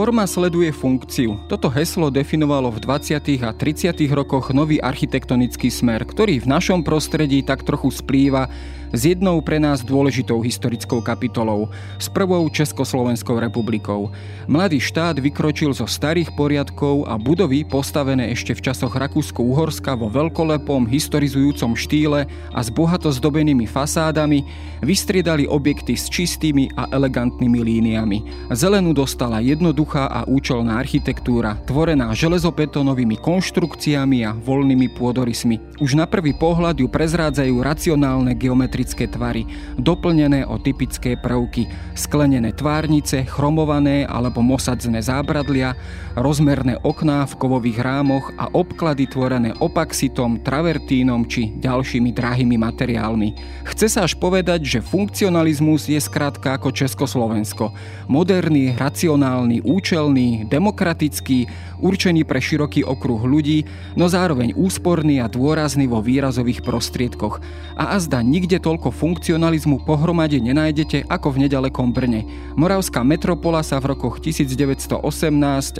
Forma sleduje funkciu. Toto heslo definovalo v 20. a 30. rokoch nový architektonický smer, ktorý v našom prostredí tak trochu splýva s jednou pre nás dôležitou historickou kapitolou, s prvou Československou republikou. Mladý štát vykročil zo starých poriadkov a budovy postavené ešte v časoch Rakúsko-Uhorska vo veľkolepom historizujúcom štýle a s bohato zdobenými fasádami vystriedali objekty s čistými a elegantnými líniami. Zelenú dostala jednoduchá a účelná architektúra, tvorená železobetónovými konštrukciami a voľnými pôdorysmi. Už na prvý pohľad ju prezrádzajú racionálne geometrické geometrické tvary, doplnené o typické prvky, sklenené tvárnice, chromované alebo mosadzné zábradlia, rozmerné okná v kovových rámoch a obklady tvorené opaxitom, travertínom či ďalšími drahými materiálmi. Chce sa až povedať, že funkcionalizmus je skrátka ako Československo. Moderný, racionálny, účelný, demokratický, určený pre široký okruh ľudí, no zároveň úsporný a dôrazný vo výrazových prostriedkoch. A azda nikde toľko funkcionalizmu pohromade nenájdete ako v nedalekom Brne. Moravská metropola sa v rokoch 1918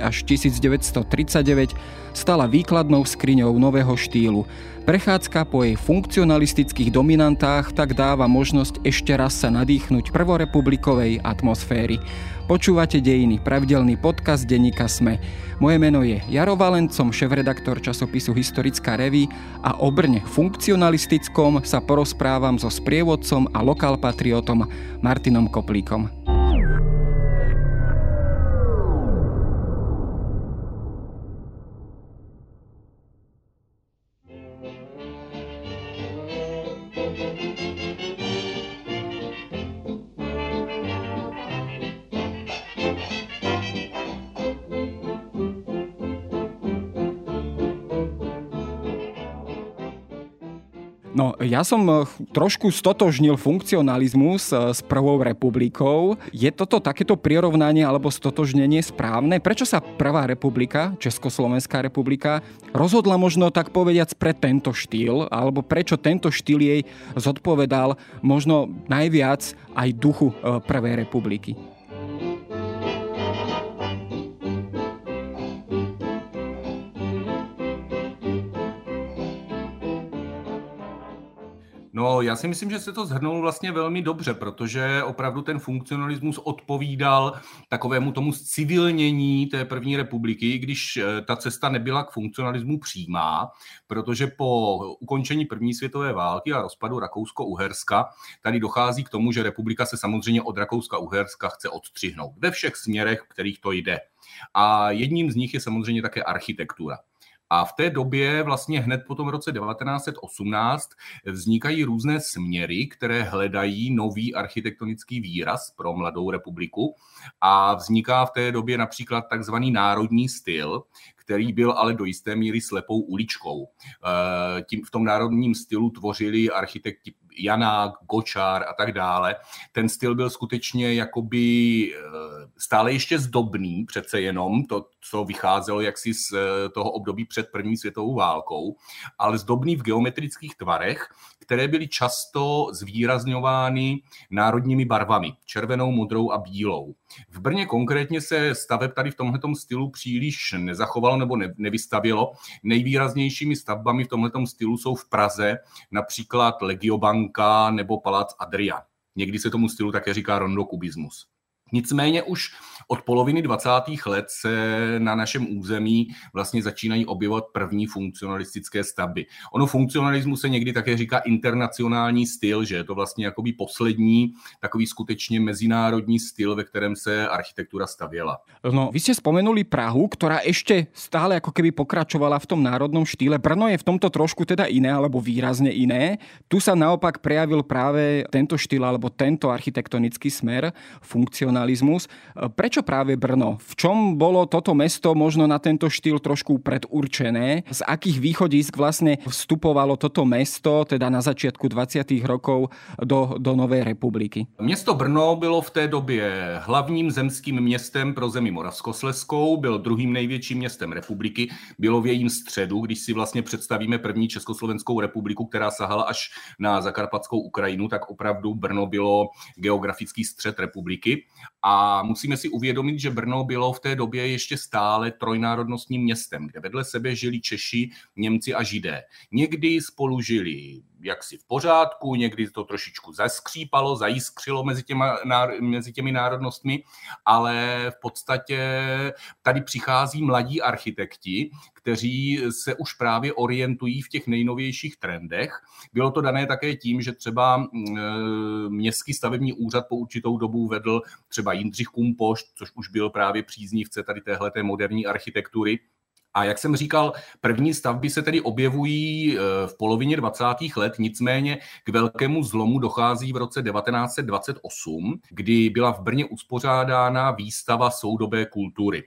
až 1939 stala výkladnou skriňou nového štýlu. Prechádzka po jej funkcionalistických dominantách tak dáva možnosť ešte raz sa nadýchnuť prvorepublikovej atmosféry. Počúvate dejiny, pravidelný podcast denníka Sme. Moje meno je Jaro Valent, som šéf-redaktor časopisu Historická reví a o Brne funkcionalistickom sa porozprávam so sprievodcom a lokálpatriotom Martinom Koplíkom. No, ja som eh, trošku stotožnil funkcionalizmus eh, s Prvou republikou. Je toto takéto prirovnanie alebo stotožnenie správne? Prečo sa Prvá republika, Československá republika, rozhodla možno tak povediac pre tento štýl? Alebo prečo tento štýl jej zodpovedal možno najviac aj duchu eh, Prvej republiky? No, já si myslím, že se to zhrnul vlastně velmi dobře, protože opravdu ten funkcionalismus odpovídal takovému tomu civilnění té první republiky, když eh, ta cesta nebyla k funkcionalismu přímá, protože po ukončení první světové války a rozpadu Rakousko-Uherska tady dochází k tomu, že republika se samozřejmě od Rakouska-Uherska chce odstřihnout ve všech směrech, kterých to jde. A jedním z nich je samozřejmě také architektura. A v té době, vlastně hned po tom roce 1918, vznikají různé směry, které hledají nový architektonický výraz pro mladou republiku. A vzniká v té době například takzvaný národní styl, který byl ale do jisté míry slepou uličkou. Eh, tím v tom národním stylu tvořili architekti Janák, Gočár a tak dále. Ten styl byl skutečně jakoby eh, stále ještě zdobný, přece jenom to, co vycházelo jaksi z eh, toho období před první světovou válkou, ale zdobný v geometrických tvarech, které byly často zvýrazňovány národními barvami, červenou, modrou a bílou. V Brně konkrétně se staveb tady v tomto stylu příliš nezachovalo nebo nevystavilo. Nejvýraznějšími stavbami v tomto stylu jsou v Praze například Legiobanka nebo Palác Adria. Někdy se tomu stylu také říká rondokubismus. Nicméně už od poloviny 20. let se na našem území vlastně začínají objevovat první funkcionalistické stavby. Ono funkcionalismu se někdy také říká internacionální styl, že je to vlastně jakoby poslední takový skutečně mezinárodní styl, ve kterém se architektura stavěla. No, vy jste spomenuli Prahu, která ještě stále jako keby pokračovala v tom národnom štýle. Brno je v tomto trošku teda iné, alebo výrazně iné. Tu sa naopak prejavil práve tento štýl, alebo tento architektonický smer, funkcionalizmus. Prečo Prečo práve Brno? V čom bolo toto mesto možno na tento štýl trošku predurčené? Z akých východisk vlastne vstupovalo toto mesto, teda na začiatku 20. rokov do, do Nové republiky? Město Brno bylo v té době hlavním zemským městem pro zemi Moravskosleskou, byl druhým největším městem republiky, bylo v jejím středu, když si vlastně představíme první Československou republiku, která sahala až na zakarpatskou Ukrajinu, tak opravdu Brno bylo geografický střed republiky A musíme si uvědomit, že Brno bylo v té době ještě stále trojnárodnostním městem, kde vedle sebe žili Češi, Němci a Židé. Někdy spolu žili jaksi v pořádku, někdy to trošičku zaskřípalo, zajiskřilo mezi, těma, mezi těmi národnostmi, ale v podstatě tady přichází mladí architekti, kteří se už právě orientují v těch nejnovějších trendech. Bylo to dané také tím, že třeba mm, e, městský stavební úřad po určitou dobu vedl třeba Jindřich Kumpošt, což už byl právě příznivce tady téhleté moderní architektury, a jak jsem říkal, první stavby se tedy objevují eh, v polovině 20. let, nicméně k velkému zlomu dochází v roce 1928, kdy byla v Brně uspořádána výstava soudobé kultury.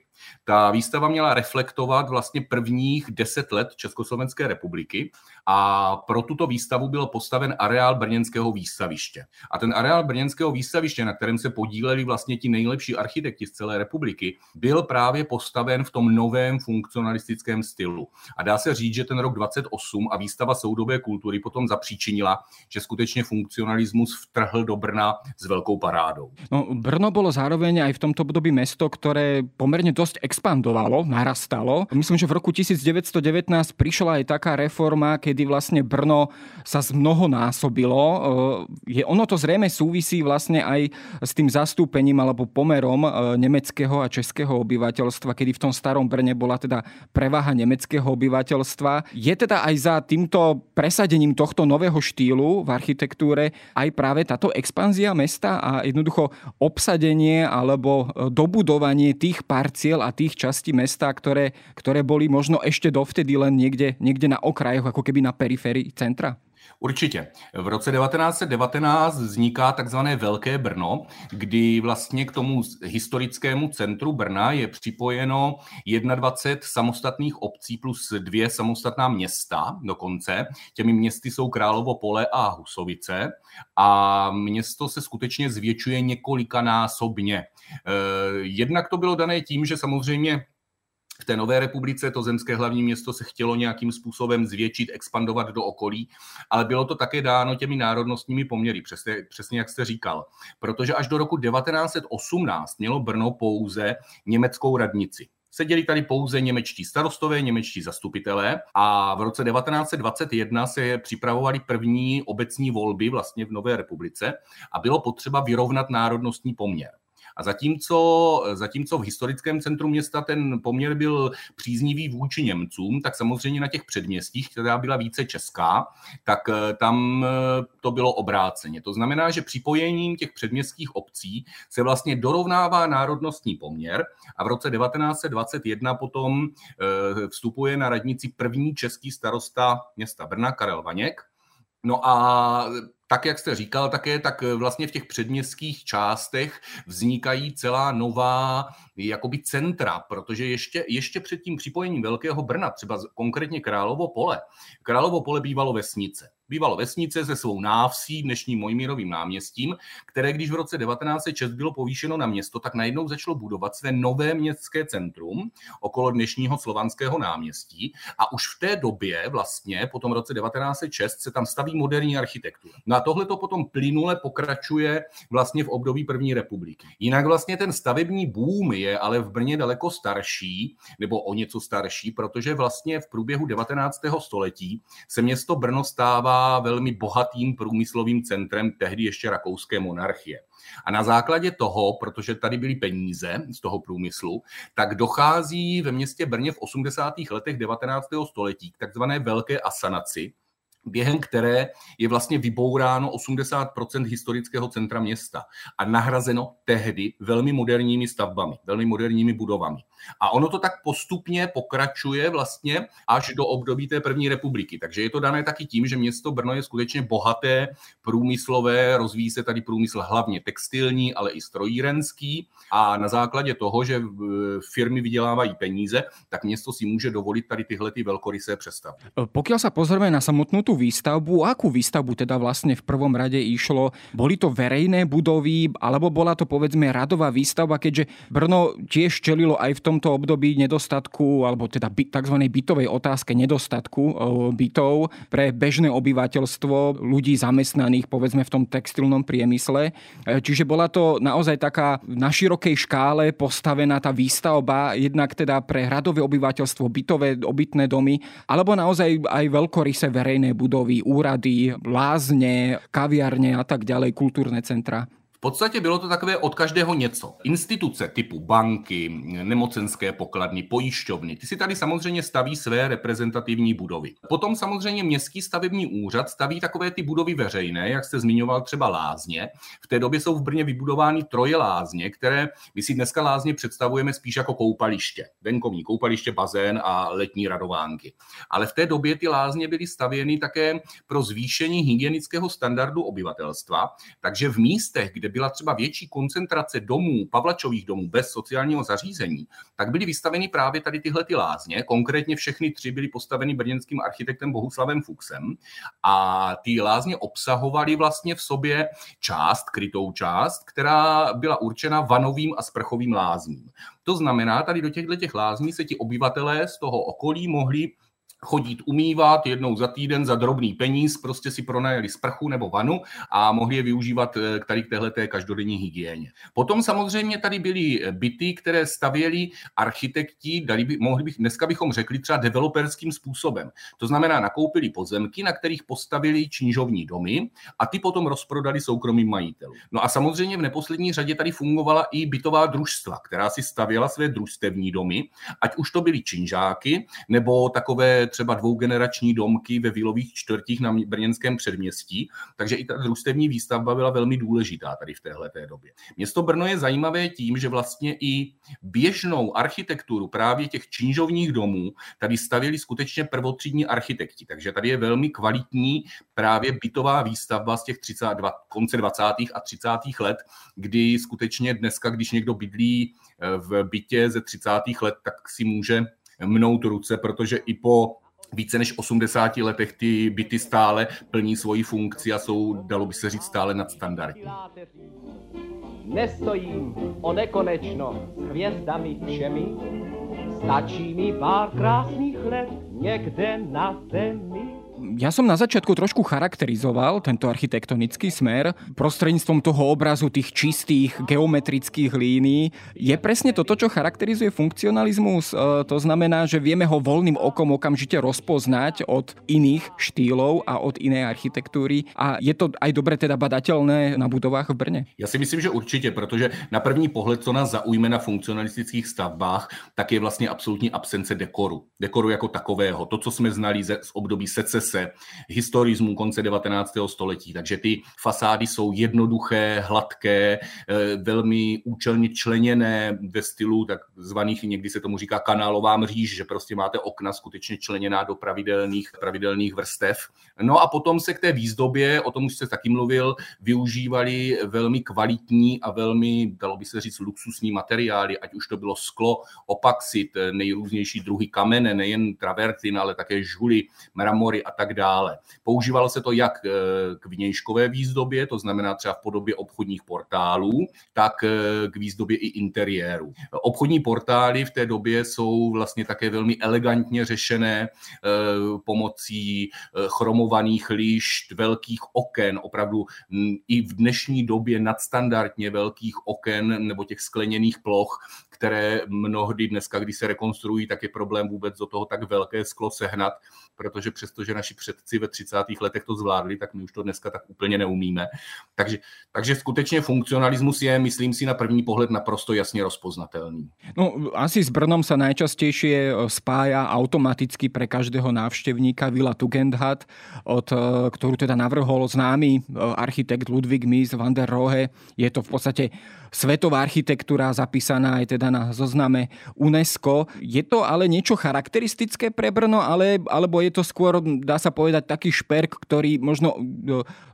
Ta výstava měla reflektovat vlastně prvních deset let Československé republiky a pro tuto výstavu byl postaven areál Brněnského výstaviště. A ten areál Brněnského výstaviště, na kterém se podíleli vlastně ti nejlepší architekti z celé republiky, byl právě postaven v tom novém funkcionalistickém stylu. A dá se říct, že ten rok 28 a výstava soudobé kultury potom zapříčinila, že skutečně funkcionalismus vtrhl do Brna s velkou parádou. No, Brno bylo zároveň aj v tomto období mesto, které poměrně dosť expandovalo, narastalo. Myslím, že v roku 1919 prišla aj taká reforma, kedy vlastne Brno sa zmnohonásobilo. Je, ono to zrejme súvisí vlastne aj s tým zastúpením alebo pomerom e, nemeckého a českého obyvateľstva, kedy v tom starom Brne bola teda prevaha nemeckého obyvateľstva. Je teda aj za týmto presadením tohto nového štýlu v architektúre aj práve táto expanzia mesta a jednoducho obsadenie alebo e, dobudovanie tých parciel, parciel a tých častí mesta, ktoré, ktoré boli možno ešte dovtedy len niekde, niekde na okrajoch, ako keby na periférii centra? Určitě. V roce 1919 vzniká takzvané Velké Brno, kdy vlastně k tomu historickému centru Brna je připojeno 21 samostatných obcí plus dvě samostatná města dokonce. Těmi městy jsou Královo pole a Husovice a město se skutečně zvětšuje několikanásobně. Eh, jednak to bylo dané tím, že samozřejmě v té nové republice to zemské hlavní město se chtělo nějakým způsobem zvětšit, expandovat do okolí, ale bylo to také dáno těmi národnostními poměry, přesně, přesně jak jste říkal. Protože až do roku 1918 mělo Brno pouze německou radnici. Seděli tady pouze němečtí starostové, němečtí zastupitelé a v roce 1921 se připravovaly první obecní volby vlastně v Nové republice a bylo potřeba vyrovnat národnostní poměr. A zatímco, zatímco v historickém centru města ten poměr byl příznivý vůči Němcům, tak samozřejmě na těch předměstích, která byla více česká, tak eh, tam eh, to bylo obráceně. To znamená, že připojením těch předměstských obcí se vlastně dorovnává národnostní poměr a v roce 1921 potom eh, vstupuje na radnici první český starosta města Brna Karel Vaněk, No a tak, jak jste říkal také, tak vlastně v těch předměstských částech vznikají celá nová jakoby centra, protože ještě, ještě před tím připojením Velkého Brna, třeba konkrétně Královo pole, Královo pole bývalo vesnice bývalo vesnice se svou návsí, dnešním Mojmírovým náměstím, které když v roce 1906 bylo povýšeno na město, tak najednou začalo budovat své nové městské centrum okolo dnešního slovanského náměstí a už v té době vlastně po tom roce 1906 se tam staví moderní architektura. No a tohle to potom plynule pokračuje vlastně v období první republiky. Jinak vlastně ten stavební boom je ale v Brně daleko starší, nebo o něco starší, protože vlastně v průběhu 19. století se město Brno stává velmi bohatým průmyslovým centrem tehdy ještě rakouské monarchie. A na základě toho, protože tady byly peníze z toho průmyslu, tak dochází ve městě Brně v 80. letech 19. století k takzvané velké asanaci, během které je vlastně vybouráno 80% historického centra města a nahrazeno tehdy velmi moderními stavbami, velmi moderními budovami. A ono to tak postupně pokračuje vlastně až do období té první republiky. Takže je to dané taky tím, že město Brno je skutečně bohaté, průmyslové, rozvíjí se tady průmysl hlavně textilní, ale i strojírenský a na základě toho, že firmy vydělávají peníze, tak město si může dovolit tady tyhle ty velkorysé přestavby. Pokud se pozrieme na samotnou tu výstavbu, akú výstavbu teda vlastně v prvom rade išlo? Boli to verejné budovy, alebo bola to povedzme radová výstavba, keďže Brno tiež čelilo aj v tom tomto období nedostatku, alebo teda tzv. bytovej otázke nedostatku bytov pre bežné obyvateľstvo, ľudí zamestnaných povedzme v tom textilnom priemysle. E, čiže bola to naozaj taká na širokej škále postavená tá výstavba, jednak teda pre hradové obyvateľstvo, bytové obytné domy, alebo naozaj aj veľkoryse verejné budovy, úrady, lázne, kaviarne a tak ďalej, kultúrne centra podstatě bylo to takové od každého něco. Instituce typu banky, nemocenské pokladny, pojišťovny, ty si tady samozřejmě staví své reprezentativní budovy. Potom samozřejmě městský stavební úřad staví takové ty budovy veřejné, jak jste zmiňoval třeba lázně. V té době jsou v Brně vybudovány troje lázně, které my si dneska lázně představujeme spíš jako koupaliště. Venkovní koupaliště, bazén a letní radovánky. Ale v té době ty lázně byly stavěny také pro zvýšení hygienického standardu obyvatelstva, takže v místech, kde byla třeba větší koncentrace domů, Pavlačových domů bez sociálního zařízení, tak byly vystaveny právě tady tyhle ty lázně. Konkrétně všechny tři byly postaveny brněnským architektem Bohuslavem Fuxem a ty lázně obsahovaly vlastně v sobě část, krytou část, která byla určena vanovým a sprchovým lázním. To znamená, tady do těchto těch lázní se ti obyvatelé z toho okolí mohli chodit umývat jednou za týden za drobný peníz, prostě si pronajeli sprchu nebo vanu a mohli je využívat eh, k tady k téhleté každodenní hygieně. Potom samozřejmě tady byly byty, které stavěli architekti, dali by, mohli bych, dneska bychom řekli třeba developerským způsobem. To znamená, nakoupili pozemky, na kterých postavili činžovní domy a ty potom rozprodali soukromým majitelům. No a samozřejmě v neposlední řadě tady fungovala i bytová družstva, která si stavěla své družstevní domy, ať už to byly činžáky nebo takové třeba dvougenerační domky ve vilových čtvrtích na brněnském předměstí, takže i ta družstevní výstavba byla velmi důležitá tady v téhle době. Město Brno je zajímavé tím, že vlastně i běžnou architekturu právě těch činžovních domů tady stavěli skutečně prvotřídní architekti, takže tady je velmi kvalitní právě bytová výstavba z těch 32, konce 20. a 30. let, kdy skutečně dneska, když někdo bydlí eh, v bytě ze 30. let, tak si může mnout ruce, protože i po více než 80 letech ty byty stále plní svoji funkci a jsou, dalo by se říct, stále nadstandardní. Nestojím o nekonečno s hvězdami všemi, stačí mi pár krásných let někde na zemi. Ja som na začiatku trošku charakterizoval tento architektonický smer prostredníctvom toho obrazu tých čistých geometrických línií. Je presne toto, čo charakterizuje funkcionalizmus? E, to znamená, že vieme ho voľným okom okamžite rozpoznať od iných štýlov a od inej architektúry. A je to aj dobre teda badateľné na budovách v Brně? Já si myslím, že určitě, protože na první pohled, co nás zaujme na funkcionalistických stavbách, tak je vlastně absolutní absence dekoru. Dekoru jako takového. To, co jsme znali z období secese historismu konce 19. století. Takže ty fasády jsou jednoduché, hladké, eh, velmi účelně členěné ve stylu takzvaných, někdy se tomu říká kanálová mříž, že prostě máte okna skutečně členěná do pravidelných, pravidelných vrstev. No a potom se k té výzdobě, o tom už jste taky mluvil, využívali velmi kvalitní a velmi, dalo by se říct, luxusní materiály, ať už to bylo sklo, opaxit, nejrůznější druhy kamene, nejen travertin, ale také žuly, mramory a tak dále. Používalo se to jak eh, k vnějškové výzdobě, to znamená třeba v podobě obchodních portálů, tak eh, k výzdobě i interiéru. Obchodní portály v té době jsou vlastně také velmi elegantně řešené eh, pomocí chromovaných lišt, velkých oken, opravdu hm, i v dnešní době nadstandardně velkých oken nebo těch skleněných ploch, které mnohdy dneska, když se rekonstruují, tak je problém vůbec do toho tak velké sklo sehnat, protože přestože naši předci ve 30. letech to zvládli, tak my už to dneska tak úplně neumíme. Takže, takže skutečně funkcionalismus je, myslím si, na první pohled naprosto jasně rozpoznatelný. No, asi s Brnom sa najčastejšie spája automaticky pre každého návštevníka Vila Tugendhat, od, e, ktorú teda navrhol známy e, architekt Ludwig Mies van der Rohe. Je to v podstate svetová architektúra zapísaná aj teda na zozname UNESCO. Je to ale niečo charakteristické pre Brno, ale, alebo je to skôr, dá sa povedať, taký šperk, ktorý možno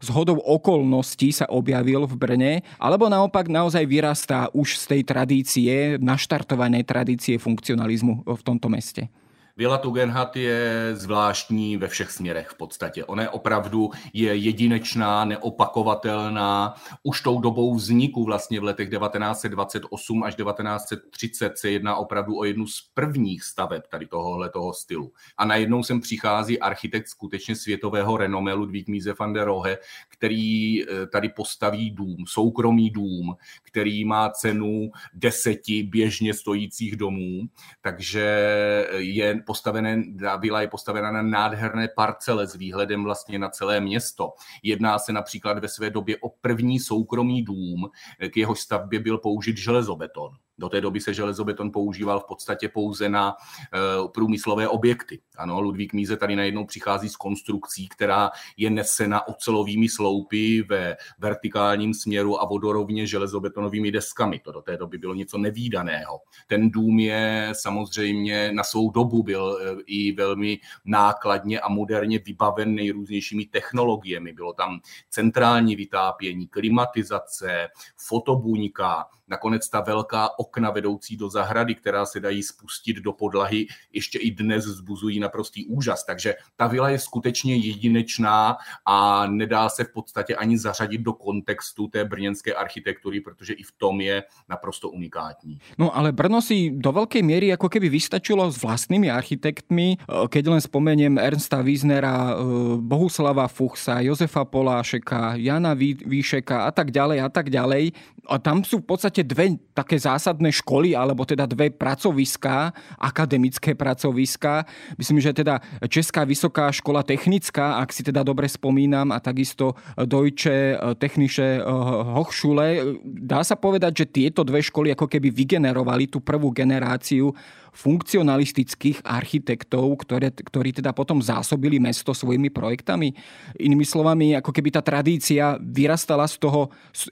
z e, hodou okolností sa objavil v Brne, alebo naopak naozaj vyrastá už z tej tradície, naštartovanej tradície funkcionalizmu v tomto meste? Vila Tugendhat je zvláštní ve všech směrech v podstatě. Ona opravdu je jedinečná, neopakovatelná. Už tou dobou vzniku vlastně v letech 1928 až 1930 se jedná opravdu o jednu z prvních staveb tady tohohle toho stylu. A najednou sem přichází architekt skutečně světového renomé Ludvík Mise van der Rohe, který eh, tady postaví dům, soukromý dům, který má cenu deseti běžně stojících domů, takže je postavené, vila je postavena na nádherné parcele s výhledem vlastně na celé město. Jedná se například ve své době o první soukromý dům, k jeho stavbě byl použit železobeton. Do té doby se železobeton používal v podstatě pouze na uh, průmyslové objekty. Ano, Ludvík Míze tady najednou přichází s konstrukcí, která je nesena ocelovými sloupy ve vertikálním směru a vodorovně železobetonovými deskami. To do té doby bylo něco nevýdaného. Ten dům je samozřejmě na svou dobu byl uh, i velmi nákladně a moderně vybaven nejrůznějšími technologiemi. Bylo tam centrální vytápění, klimatizace, fotobuňka, nakonec ta velká okna vedoucí do zahrady, která se dají spustit do podlahy, ještě i dnes zbuzují naprostý úžas. Takže ta vila je skutečně jedinečná a nedá se v podstatě ani zařadit do kontextu té brněnské architektury, protože i v tom je naprosto unikátní. No ale Brno si do velké míry jako keby vystačilo s vlastnými architektmi, keď len spomeniem Ernsta Wiesnera, Bohuslava Fuchsa, Jozefa Polášeka, Jana Výšeka a tak ďalej a tak ďalej. A tam sú v podstate dve také zásadné školy, alebo teda dve pracoviská, akademické pracoviská. Myslím, že teda Česká vysoká škola technická, ak si teda dobre spomínam, a takisto Deutsche Technische Hochschule. Dá sa povedať, že tieto dve školy ako keby vygenerovali tú prvú generáciu funkcionalistických architektov, ktoré, ktorí teda potom zásobili mesto svojimi projektami. Inými slovami, ako keby tá tradícia vyrastala z toho,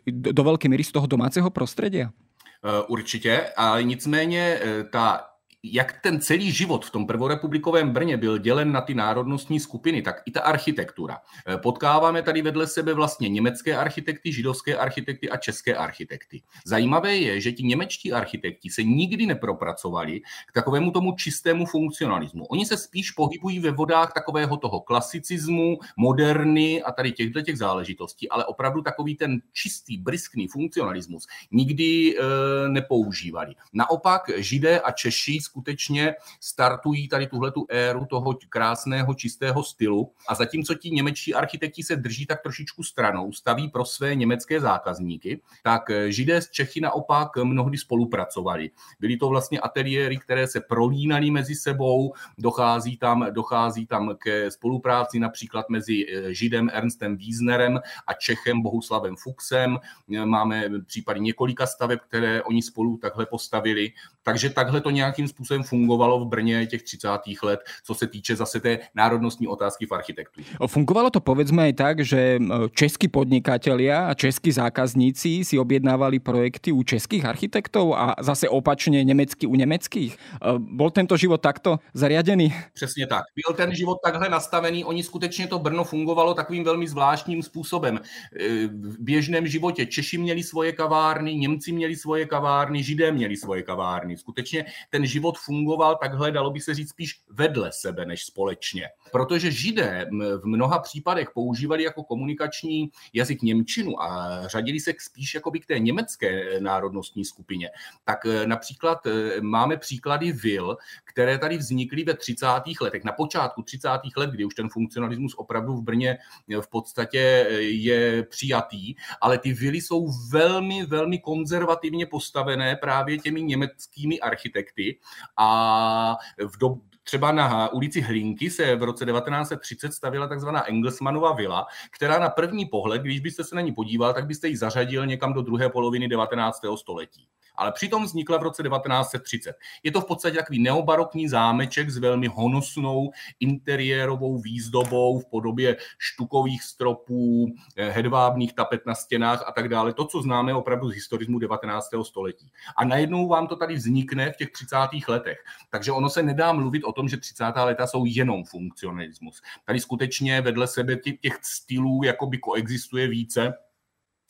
do veľkej míry z toho domáceho prostredia. Eh, určitě, ale nicméně eh, ta jak ten celý život v tom prvorepublikovém Brně byl dělen na ty národnostní skupiny, tak i ta architektura. Eh, potkáváme tady vedle sebe vlastně německé architekty, židovské architekty a české architekty. Zajímavé je, že ti němečtí architekti se nikdy nepropracovali k takovému tomu čistému funkcionalismu. Oni se spíš pohybují ve vodách takového toho klasicismu, moderny a tady těchto těch záležitostí, ale opravdu takový ten čistý, briskný funkcionalismus nikdy e, nepoužívali. Naopak židé a Češi skutečně startují tady tuhletu éru toho krásného, čistého stylu a zatímco ti němečtí architekti se drží tak trošičku stranou, staví pro své německé zákazníky, tak eh, židé z Čechy naopak mnohdy spolupracovali. Byly to vlastně ateliéry, které se prolínaly mezi sebou, dochází tam, dochází tam ke spolupráci například mezi eh, židem Ernstem Wiesnerem a Čechem Bohuslavem Fuchsem. Máme případy několika staveb, které oni spolu takhle postavili. Takže takhle to nějakým způsobem fungovalo v Brně těch 30. let, co se týče zase té národnostní otázky v architektuře. Fungovalo to povedzme aj tak, že českí podnikatelia a českí zákazníci si objednávali projekty u českých architektov a zase opačně německy u německých. Byl tento život takto zariadený? Přesně tak. Byl ten život takhle nastavený. Oni skutečně to Brno fungovalo takovým velmi zvláštním způsobem. E, v běžném životě Češi měli svoje kavárny, Němci měli svoje kavárny, Židé měli svoje kavárny. Skutečně ten život fungoval takhle, dalo by se říct, spíš vedle sebe než společně. Protože židé v mnoha případech používali jako komunikační jazyk Němčinu a řadili se spíš jakoby k té německé národnostní skupině, tak e, například e, máme příklady vil, které tady vznikly ve 30. letech, na počátku 30. let, kdy už ten funkcionalismus opravdu v Brně e, v podstatě je přijatý, ale ty vily jsou velmi, velmi konzervativně postavené právě těmi německými architekty a v dob, třeba na ulici Hlinky se v roce 1930 stavila takzvaná Engelsmanova vila, která na první pohled, když byste se na ní podíval, tak byste ji zařadil někam do druhé poloviny 19. století ale přitom vznikla v roce 1930. Je to v podstatě takový neobarokní zámeček s velmi honosnou interiérovou výzdobou v podobě štukových stropů, eh, hedvábných tapet na stěnách a tak dále. To, co známe opravdu z historismu 19. století. A najednou vám to tady vznikne v těch 30. letech. Takže ono se nedá mluvit o tom, že 30. léta jsou jenom funkcionalismus. Tady skutečně vedle sebe těch stylů jakoby koexistuje více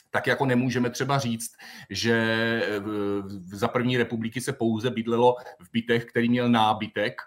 tak jako nemůžeme třeba říct, že za první republiky se pouze bydlelo v bytech, který měl nábytek,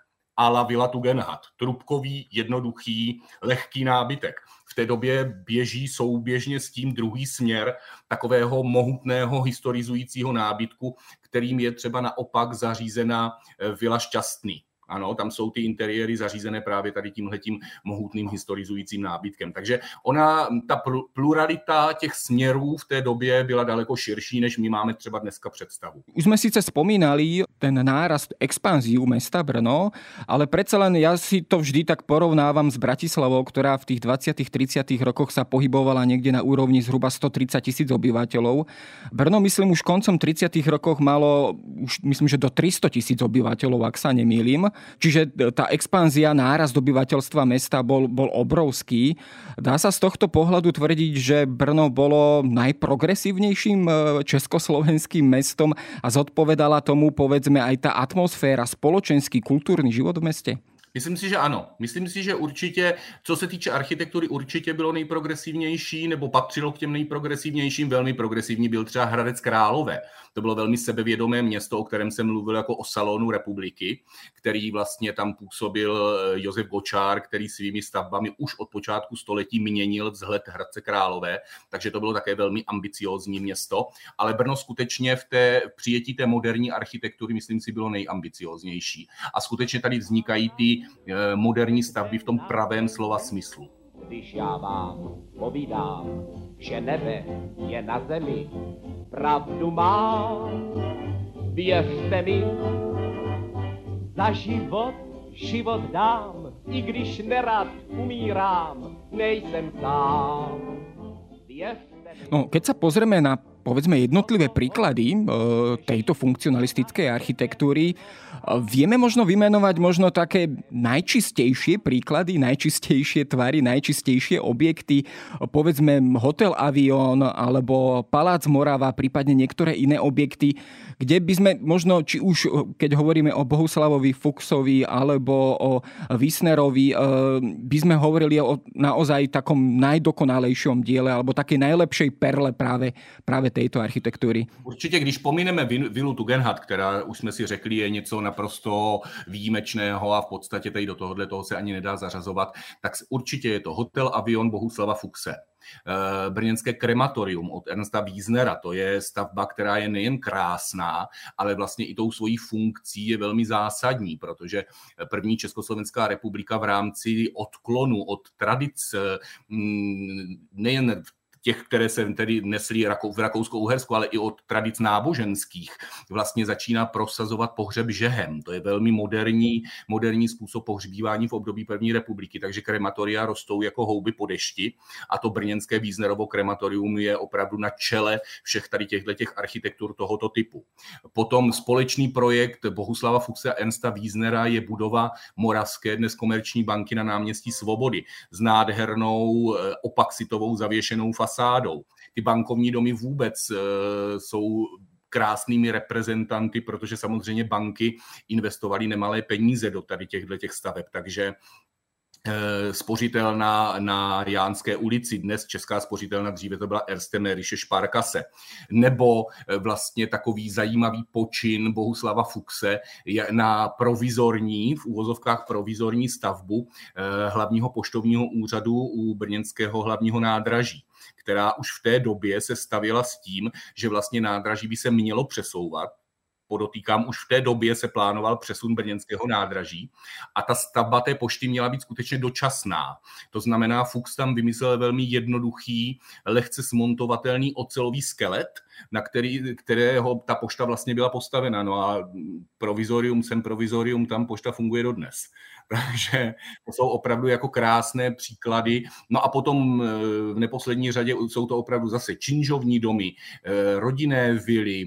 la Villa Tugendhat. Trubkový, jednoduchý, lehký nábytek. V té době běží souběžně s tím druhý směr takového mohutného historizujícího nábytku, kterým je třeba naopak zařízena eh, Vila Šťastný ano, tam jsou ty interiéry zařízené právě tady tímhletím mohutným historizujícím nábytkem. Takže ona, ta pluralita těch směrů v té době byla daleko širší, než my máme třeba dneska představu. Už jsme sice spomínali ten nárast expanziu mesta Brno, ale přece len ja si to vždy tak porovnávam s Bratislavou, která v těch 20. 30. rokoch sa pohybovala někde na úrovni zhruba 130 tisíc obyvateľov. Brno, myslím, už koncom 30. rokoch malo, už myslím, že do 300 tisíc obyvateľov, ak sa nemýlim. Čiže tá expanzia, nárast obyvateľstva mesta bol, bol obrovský. Dá sa z tohto pohľadu tvrdiť, že Brno bolo najprogresívnejším e, československým mestom a zodpovedala tomu povedzme aj tá atmosféra, spoločenský, kultúrny život v meste? Myslím si, že ano. Myslím si, že určitě, co se týče architektury, určitě bylo nejprogresivnější, nebo patřilo k těm nejprogresivnějším. Velmi progresivní byl třeba Hradec Králové. To bylo velmi sebevědomé město, o kterém jsem mluvil jako o salonu republiky, který vlastně tam působil eh, Josef Gočár, který svými stavbami už od počátku století měnil vzhled Hradce Králové, takže to bylo také velmi ambiciózní město. Ale Brno skutečně v té přijetí té moderní architektury, myslím si, bylo nejambicioznější. A skutečně tady vznikají ty eh, moderní stavby v tom pravém slova smyslu. Když já vám povídám, že nebe je na zemi, pravdu má. Věřte mi, za život život dám, i když nerad umírám, nejsem sám. Věřte. No, keď sa pozrieme na povedzme jednotlivé príklady e, tejto funkcionalistickej architektúry. Vieme možno vymenovať možno také najčistejšie príklady, najčistejšie tvary, najčistejšie objekty, povedzme Hotel Avion alebo Palác Morava, prípadne niektoré iné objekty, kde by sme možno, či už keď hovoríme o Bohuslavovi Fuchsovi alebo o Wisnerovi, e, by sme hovorili o naozaj takom najdokonalejšom diele alebo takej najlepšej perle práve, práve této architektury? Určitě, když pomineme vilu Tugendhat, která už jsme si řekli je něco naprosto výjimečného a v podstatě tady do tohohle toho se ani nedá zařazovat, tak určitě je to hotel Avion Bohuslava Fuxe. Eh, brněnské krematorium od Ernsta Wiesnera. To je stavba, která je nejen krásná, ale vlastně i tou svojí funkcí je velmi zásadní, protože první Československá republika v rámci odklonu od tradic mm, nejen v těch, které se tedy nesly v Rakousko-Uhersku, ale i od tradic náboženských, vlastně začíná prosazovat pohřeb žehem. To je velmi moderní, moderní způsob pohřbívání v období první republiky, takže krematoria rostou jako houby po dešti a to brněnské Víznerovo krematorium je opravdu na čele všech tady těchto těch architektur tohoto typu. Potom společný projekt Bohuslava Fuchse a Ernsta Víznera je budova Moravské, dnes komerční banky na náměstí Svobody s nádhernou eh, opaxitovou zavěšenou fasádou fasádou. Ty bankovní domy vůbec eh, jsou krásnými reprezentanty, protože samozřejmě banky investovaly nemalé peníze do tady těchto těch staveb, takže spořitelna na Jánské ulici, dnes Česká spořitelna, dříve to byla Erste Merische Sparkase, nebo eh, vlastně takový zajímavý počin Bohuslava Fuxe na provizorní, v úvozovkách provizorní stavbu hlavního poštovního úřadu u brněnského hlavního nádraží která už v té době se stavěla s tím, že vlastně nádraží by se mělo přesouvat, podotýkám, už v té době se plánoval přesun brněnského nádraží a ta stavba té pošty měla být skutečně dočasná. To znamená, Fuchs tam vymyslel velmi jednoduchý, lehce smontovatelný ocelový skelet, na který, kterého ta pošta vlastně byla postavena. No a provizorium sem provizorium, tam pošta funguje dodnes. Takže to jsou opravdu jako krásné příklady. No a potom eh, v neposlední řadě jsou to opravdu zase činžovní domy, eh, rodinné vily,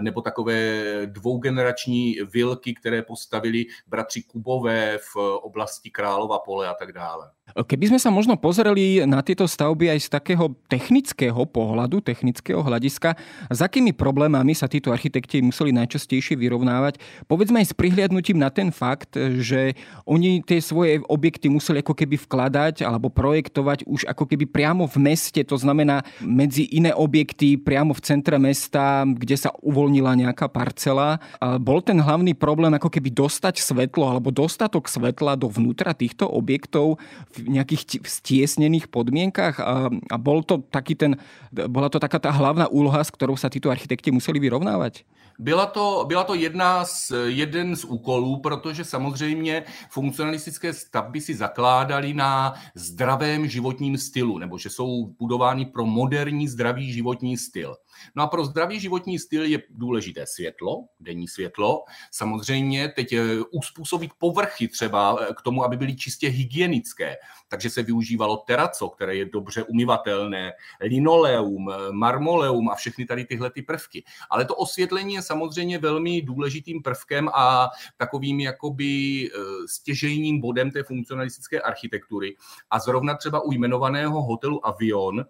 nebo takové dvougenerační vilky, které postavili bratři Kubové v oblasti Králova pole a tak dále. Keby sme sa možno pozreli na tieto stavby aj z takého technického pohľadu, technického hľadiska, s akými problémami sa títo architekti museli najčastejšie vyrovnávať, povedzme aj s prihliadnutím na ten fakt, že oni tie svoje objekty museli ako keby vkladať alebo projektovať už ako keby priamo v meste, to znamená medzi iné objekty priamo v centre mesta, kde sa uvoľnila nejaká parcela. Bol ten hlavný problém ako keby dostať svetlo alebo dostatok svetla dovnútra týchto objektov v nejakých stiesnených podmienkach a, a bol to taký ten, bola to taká tá hlavná úloha, s ktorou sa títo architekti museli vyrovnávať? Byla to, byla to jedna z, jeden z úkolů, protože samozřejmě funkcionalistické stavby si zakládaly na zdravém životním stylu, nebo že jsou budovány pro moderní zdravý životní styl. No a pro zdravý životní styl je důležité světlo, denní světlo. Samozřejmě teď eh, uspůsobit povrchy třeba eh, k tomu, aby byly čistě hygienické. Takže se využívalo teraco, které je dobře umyvatelné, linoleum, eh, marmoleum a všechny tady tyhle ty prvky. Ale to osvětlení je samozřejmě velmi důležitým prvkem a takovým jakoby stěžejním bodem té funkcionalistické architektury. A zrovna třeba u jmenovaného hotelu Avion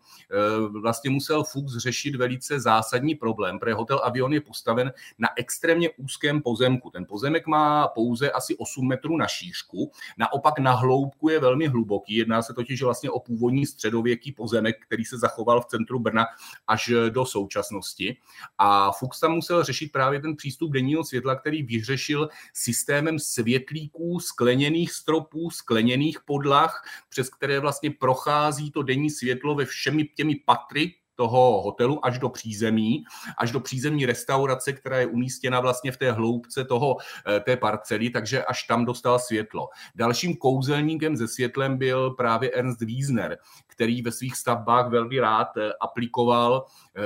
vlastně musel Fuchs řešit velice zásadní problém, protože hotel Avion je postaven na extrémně úzkém pozemku. Ten pozemek má pouze asi 8 metrů na šířku, naopak na hloubku je velmi hluboký. Jedná se totiž vlastně o původní středověký pozemek, který se zachoval v centru Brna až do současnosti. A Fuchs tam musel řešit právě ten přístup denního světla, který vyřešil systémem světlíků, skleněných stropů, skleněných podlah, přes které vlastně prochází to denní světlo ve všemi těmi patry toho hotelu až do přízemí, až do přízemní restaurace, která je umístěna vlastně v té hloubce toho, eh, té parcely, takže až tam dostal světlo. Dalším kouzelníkem se světlem byl právě Ernst Wiesner, který ve svých stavbách velmi rád eh, aplikoval eh,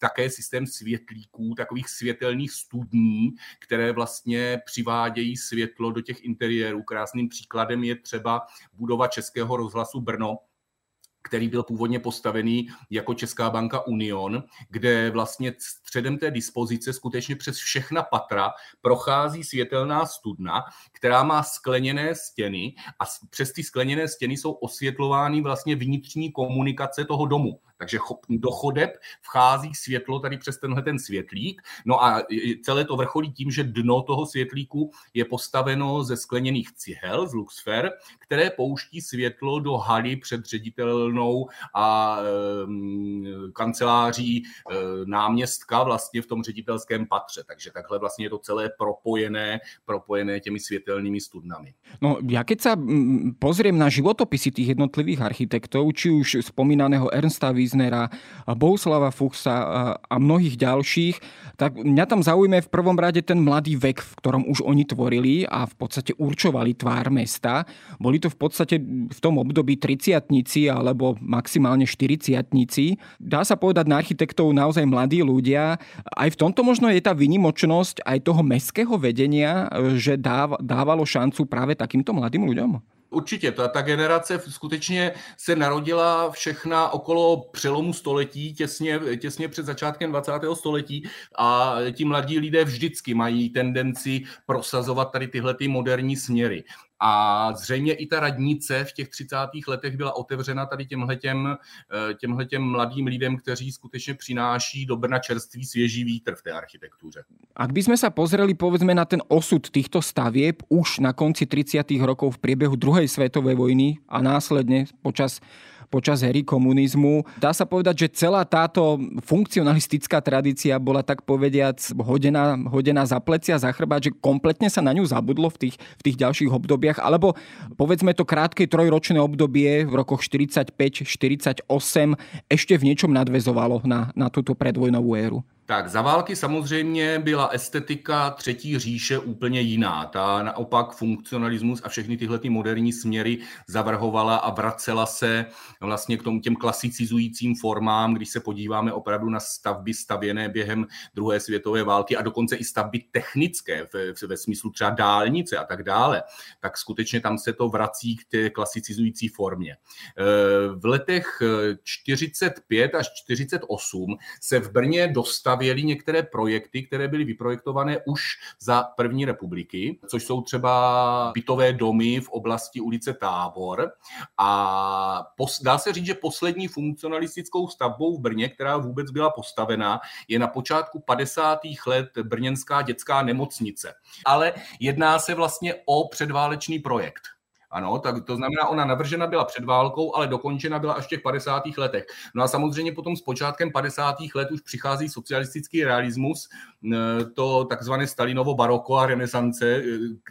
také systém světlíků, takových světelných studní, které vlastně přivádějí světlo do těch interiérů. Krásným příkladem je třeba budova Českého rozhlasu Brno, který byl původně postavený jako Česká banka Union, kde vlastně středem té dispozice skutečně přes všechna patra prochází světelná studna, která má skleněné stěny a přes ty skleněné stěny jsou osvětlovány vlastně vnitřní komunikace toho domu. Takže do chodeb vchází světlo tady přes tenhle ten světlík. No a celé to vrcholí tím, že dno toho světlíku je postaveno ze skleněných cihel z Luxfer, které pouští světlo do haly před ředitelnou a e, kanceláří e, náměstka vlastně v tom ředitelském patře. Takže takhle vlastně je to celé propojené, propojené těmi světelnými studnami. No ja keď sa pozriem na životopisy tých jednotlivých architektov, či už spomínaného Ernsta Wiesnera, Bohuslava Fuchsa a mnohých ďalších, tak mňa tam zaujme v prvom rade ten mladý vek, v ktorom už oni tvorili a v podstate určovali tvár mesta. Boli to v podstate v tom období 30 alebo maximálne 40 Dá sa povedať na architektov naozaj mladí ľudia. Aj v tomto možno je tá vynimočnosť aj toho mestského vedenia, že dávalo šancu práve takýmto mladým ľuďom? Určitě, ta, ta generace skutečně se narodila všechna okolo přelomu století, těsně, těsně před začátkem 20. století a ti mladí lidé vždycky mají tendenci prosazovat tady tyhle ty moderní směry. A zřejmě i ta radnice v těch 30. letech byla otevřena tady těmhletěm, eh, těmhletěm mladým lidem, kteří skutečně přináší do Brna čerstvý svěží vítr v té architektuře. Ak by sme sa pozreli povedzme na ten osud týchto stavieb už na konci 30. rokov v priebehu druhej svetovej vojny a následne počas počas hery komunizmu. Dá sa povedať, že celá táto funkcionalistická tradícia bola tak povediac hodená, hodená za plecia, za chrbát, že kompletne sa na ňu zabudlo v tých, v tých ďalších obdobiach, alebo povedzme to krátke trojročné obdobie v rokoch 45-48 ešte v niečom nadvezovalo na, na túto predvojnovú éru. Tak za války samozřejmě byla estetika třetí říše úplně jiná. Ta naopak funkcionalismus a všechny tyhle ty moderní směry zavrhovala a vracela se vlastně k tomu těm klasicizujícím formám, když se podíváme opravdu na stavby stavěné během druhé světové války a dokonce i stavby technické ve, ve smyslu třeba dálnice a tak dále, tak skutečně tam se to vrací k té klasicizující formě. E, v letech 45 až 48 se v Brně dostal stavěli některé projekty, které byly vyprojektované už za první republiky, což jsou třeba bytové domy v oblasti ulice Tábor. A pos, dá se říct, že poslední funkcionalistickou stavbou v Brně, která vůbec byla postavena, je na počátku 50. let brněnská dětská nemocnice. Ale jedná se vlastně o předválečný projekt. Ano, tak to znamená, ona navržena byla před válkou, ale dokončena byla až v těch 50. letech. No a samozřejmě potom s počátkem 50. let už přichází socialistický realismus, to takzvané Stalinovo baroko a renesance, e,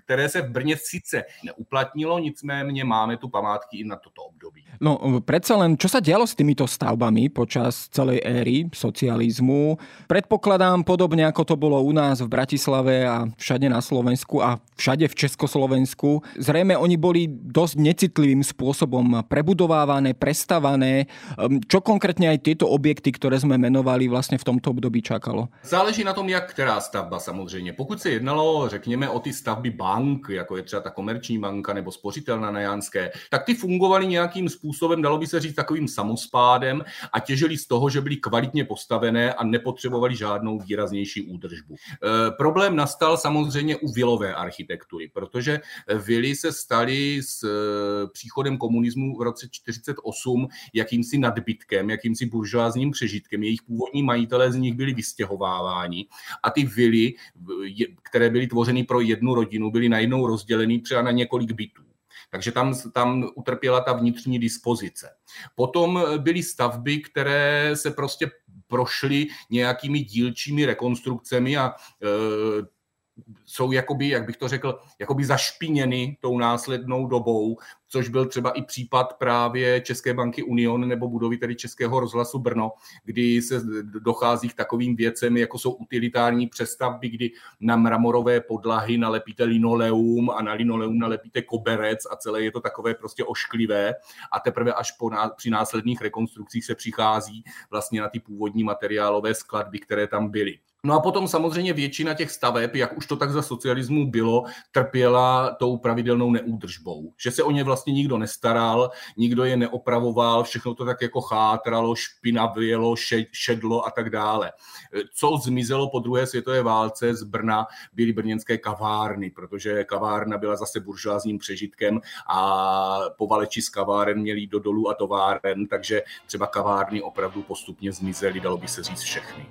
které se v Brně sice neuplatnilo, nicméně máme tu památky i na toto období. No, predsa len, čo sa dialo s týmito stavbami počas celej éry socializmu? Predpokladám podobne, ako to bolo u nás v Bratislave a všade na Slovensku a všade v Československu. Zrejme oni boli dosť necitlivým spôsobom prebudovávané, prestavané. Ehm, čo konkrétne aj tieto objekty, ktoré sme menovali, vlastne v tomto období čakalo? Záleží na tom, jak která stavba samozřejmě. Pokud se jednalo, řekněme, o ty stavby bank, jako je třeba ta komerční banka nebo spořitelna na Janské, tak ty fungovaly nějakým způsobem, dalo by se říct, takovým samospádem a těžili z toho, že byly kvalitně postavené a nepotřebovali žádnou výraznější údržbu. E, problém nastal samozřejmě u vilové architektury, protože vily se staly s e, příchodem komunismu v roce 1948 jakýmsi nadbytkem, jakýmsi buržoázním přežitkem. Jejich původní majitelé z nich byli vystěhováváni a ty vily, které byly tvořeny pro jednu rodinu, byly najednou rozděleny třeba na několik bytů. Takže tam, tam utrpěla ta vnitřní dispozice. Potom byly stavby, které se prostě prošly nějakými dílčími rekonstrukcemi a e, jsou jakoby, jak bych to řekl, jakoby zašpiněny tou následnou dobou, což byl třeba i případ právě České banky Union nebo budovy tedy Českého rozhlasu Brno, kdy se dochází k takovým věcem, jako jsou utilitární přestavby, kdy na mramorové podlahy nalepíte linoleum a na linoleum nalepíte koberec a celé je to takové prostě ošklivé a teprve až po, při následných rekonstrukcích se přichází vlastně na ty původní materiálové skladby, které tam byly. No a potom samozřejmě většina těch staveb, jak už to tak za socialismu bylo, trpěla tou pravidelnou neúdržbou. Že se o ně vlastně nikdo nestaral, nikdo je neopravoval, všechno to tak jako chátralo, špinavělo, šedlo a tak dále. Co zmizelo po druhé světové válce z Brna, byly brněnské kavárny, protože kavárna byla zase buržoázním přežitkem a povaleči z kaváren měli do dolů a továren, takže třeba kavárny opravdu postupně zmizely, dalo by se říct všechny.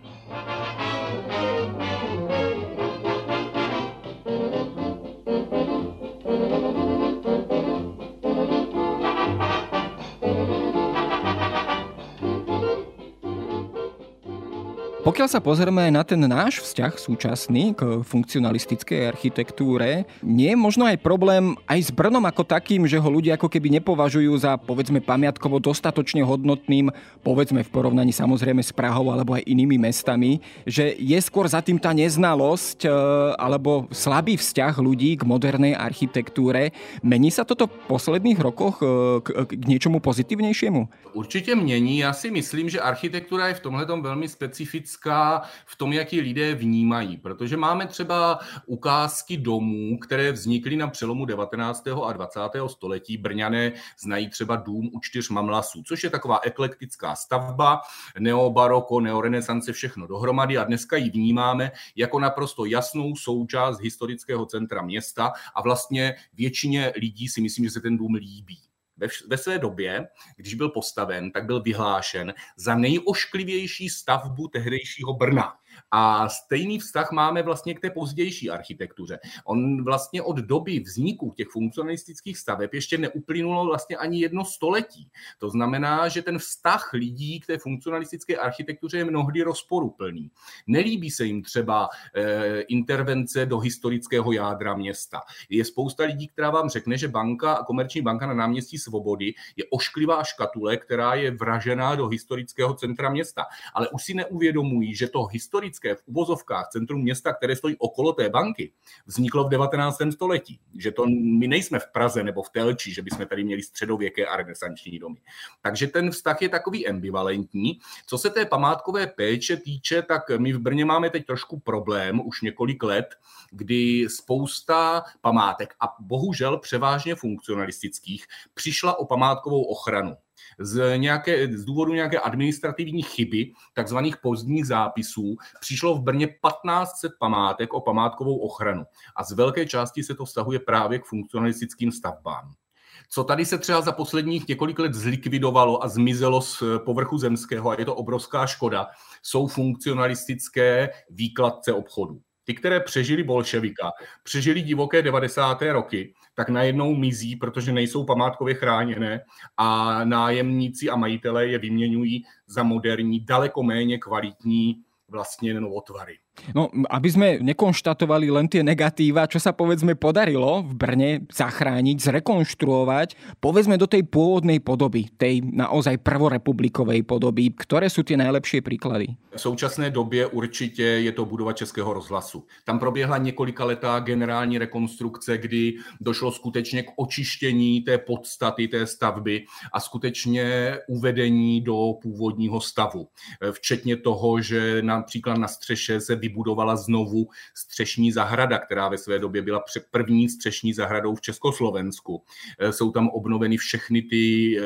Pokiaľ sa pozrieme na ten náš vzťah súčasný k funkcionalistickej architektúre, nie je možno aj problém aj s Brnom ako takým, že ho ľudia ako keby nepovažujú za povedzme pamiatkovo dostatočne hodnotným, povedzme v porovnaní samozrejme s Prahou alebo aj inými mestami, že je skôr za tým tá neznalosť e, alebo slabý vzťah ľudí k modernej architektúre. Mení sa toto v posledných rokoch e, k, k niečomu pozitívnejšiemu? Určitě mění. Já si myslím, že architektura je v tomhle velmi specifická specifická v tom, jak ji lidé vnímají, protože máme třeba ukázky domů, které vznikly na přelomu 19. a 20. století. Brňané znají třeba dům u čtyř mamlasů, což je taková eklektická stavba, neobaroko, neorenesance, všechno dohromady a dneska ji vnímáme jako naprosto jasnou součást historického centra města a vlastně většině lidí si myslím, že se ten dům líbí ve, ve své době, když byl postaven, tak byl vyhlášen za nejošklivější stavbu tehdejšího Brna. A stejný vztah máme vlastně k té pozdější architektuře. On vlastně od doby vzniku těch funkcionalistických staveb ještě neuplynulo vlastně ani jedno století. To znamená, že ten vztah lidí k té funkcionalistické architektuře je mnohdy rozporuplný. Nelíbí se jim třeba e, intervence do historického jádra města. Je spousta lidí, která vám řekne, že banka, komerční banka na náměstí Svobody je ošklivá škatule, která je vražená do historického centra města. Ale už si neuvědomují, že to historické historické v uvozovkách centrum města, které stojí okolo té banky, vzniklo v 19. století. Že to my nejsme v Praze nebo v Telči, že bychom tady měli středověké a renesanční domy. Takže ten vztah je takový ambivalentní. Co se té památkové péče týče, tak my v Brně máme teď trošku problém už několik let, kdy spousta památek a bohužel převážně funkcionalistických přišla o památkovou ochranu. Z, nějaké, z důvodu nějaké administrativní chyby, takzvaných pozdních zápisů, přišlo v Brně 1500 památek o památkovou ochranu. A z velké části se to vztahuje právě k funkcionalistickým stavbám. Co tady se třeba za posledních několik let zlikvidovalo a zmizelo z povrchu zemského, a je to obrovská škoda, jsou funkcionalistické výkladce obchodu. Ty, které přežili bolševika, přežili divoké 90. roky, tak najednou mizí, protože nejsou památkově chráněné a nájemníci a majitelé je vyměňují za moderní, daleko méně kvalitní vlastně novotvary. No, aby sme nekonštatovali len tie negatíva, čo sa povedzme podarilo v Brne zachrániť, zrekonštruovať, povedzme do tej pôvodnej podoby, tej naozaj prvorepublikovej podoby, ktoré sú tie najlepšie príklady? V současné době určitě je to budova Českého rozhlasu. Tam proběhla několika letá generální rekonstrukce, kdy došlo skutečně k očištění té podstaty té stavby a skutečně uvedení do původního stavu. Včetně toho, že například na střeše se vybudovala znovu střešní zahrada, která ve své době byla první střešní zahradou v Československu. Eh, jsou tam obnoveny všechny ty eh,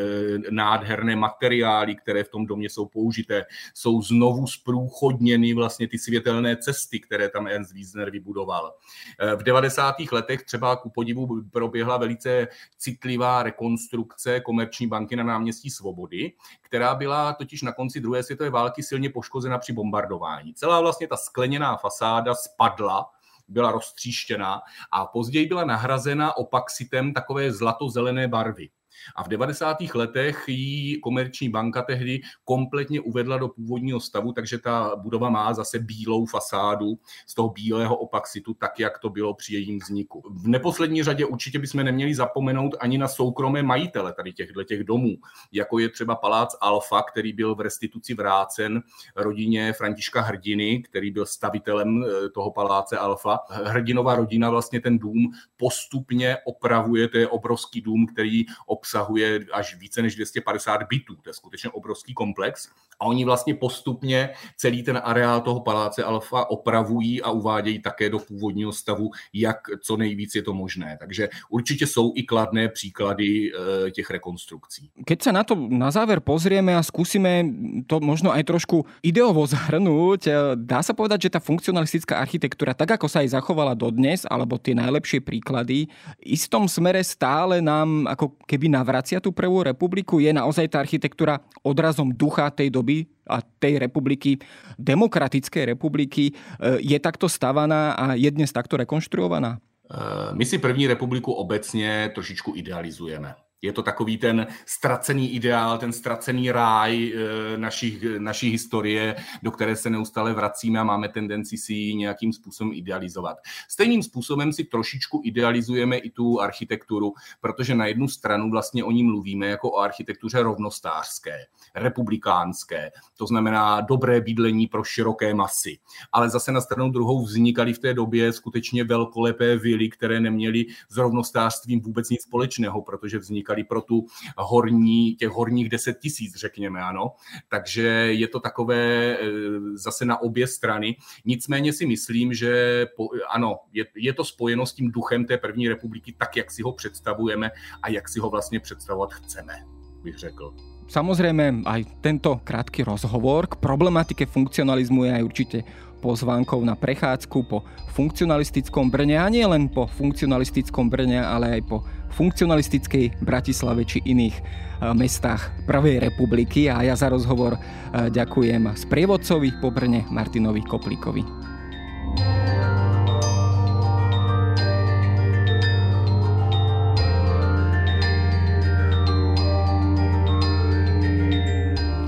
nádherné materiály, které v tom domě jsou použité. Jsou znovu zprůchodněny vlastně ty světelné cesty, které tam Ernst Wiesner vybudoval. Eh, v 90. letech třeba ku podivu proběhla velice citlivá rekonstrukce komerční banky na náměstí Svobody, která byla totiž na konci druhé světové války silně poškozena při bombardování. Celá vlastně ta skle skleněná fasáda spadla, byla roztříštěná a později byla nahrazena opaxitem takové zlato-zelené barvy. A v 90. letech ji komerční banka tehdy kompletně uvedla do původního stavu, takže ta budova má zase bílou fasádu z toho bílého opaxitu, tak jak to bylo při jejím vzniku. V neposlední řadě určitě bychom neměli zapomenout ani na soukromé majitele tady těchto těch domů, jako je třeba palác Alfa, který byl v restituci vrácen rodině Františka Hrdiny, který byl stavitelem eh, toho paláce Alfa. Hrdinová rodina vlastně ten dům postupně opravuje, to je obrovský dům, který obsahuje až více než 250 bytů. To je skutečně obrovský komplex. A oni vlastně postupně celý ten areál toho paláce Alfa opravují a uvádějí také do původního stavu, jak co nejvíc je to možné. Takže určitě jsou i kladné příklady e, těch rekonstrukcí. Keď se na to na záver pozrieme a skúsime to možno aj trošku ideovo zhrnúť, e, dá sa povedať, že tá funkcionalistická architektúra, tak ako sa aj zachovala dodnes, alebo tie najlepšie príklady, istom smere stále nám ako keby navracia tú prvú republiku? Je naozaj tá architektúra odrazom ducha tej doby a tej republiky, demokratickej republiky, e, je takto stavaná a je dnes takto rekonštruovaná? E, my si první republiku obecně trošičku idealizujeme. Je to takový ten ztracený ideál, ten ztracený ráj eh, naší, naší historie, do které se neustále vracíme a máme tendenci si ji nějakým způsobem idealizovat. Stejným způsobem si trošičku idealizujeme i tu architekturu, protože na jednu stranu vlastně o ní mluvíme jako o architektuře rovnostářské, republikánské, to znamená dobré bydlení pro široké masy. Ale zase na stranu druhou vznikaly v té době skutečně velkolepé vily, které neměly s rovnostářstvím vůbec nic společného, protože vznikaly říkali pro tu horní, těch horních 10 tisíc, řekněme, ano. Takže je to takové eh, zase na obě strany. Nicméně si myslím, že po, ano, je, je to spojeno s tím duchem té první republiky tak, jak si ho představujeme a jak si ho vlastně představovat chceme, bych řekl. Samozrejme, aj tento krátky rozhovor k problematike funkcionalizmu je aj určite pozvánkou na prechádzku po funkcionalistickom Brne a nie len po funkcionalistickom Brne, ale aj po funkcionalistickej Bratislave či iných eh, mestách Prvej republiky a ja za rozhovor eh, ďakujem sprievodcovi po Brne Martinovi Koplíkovi.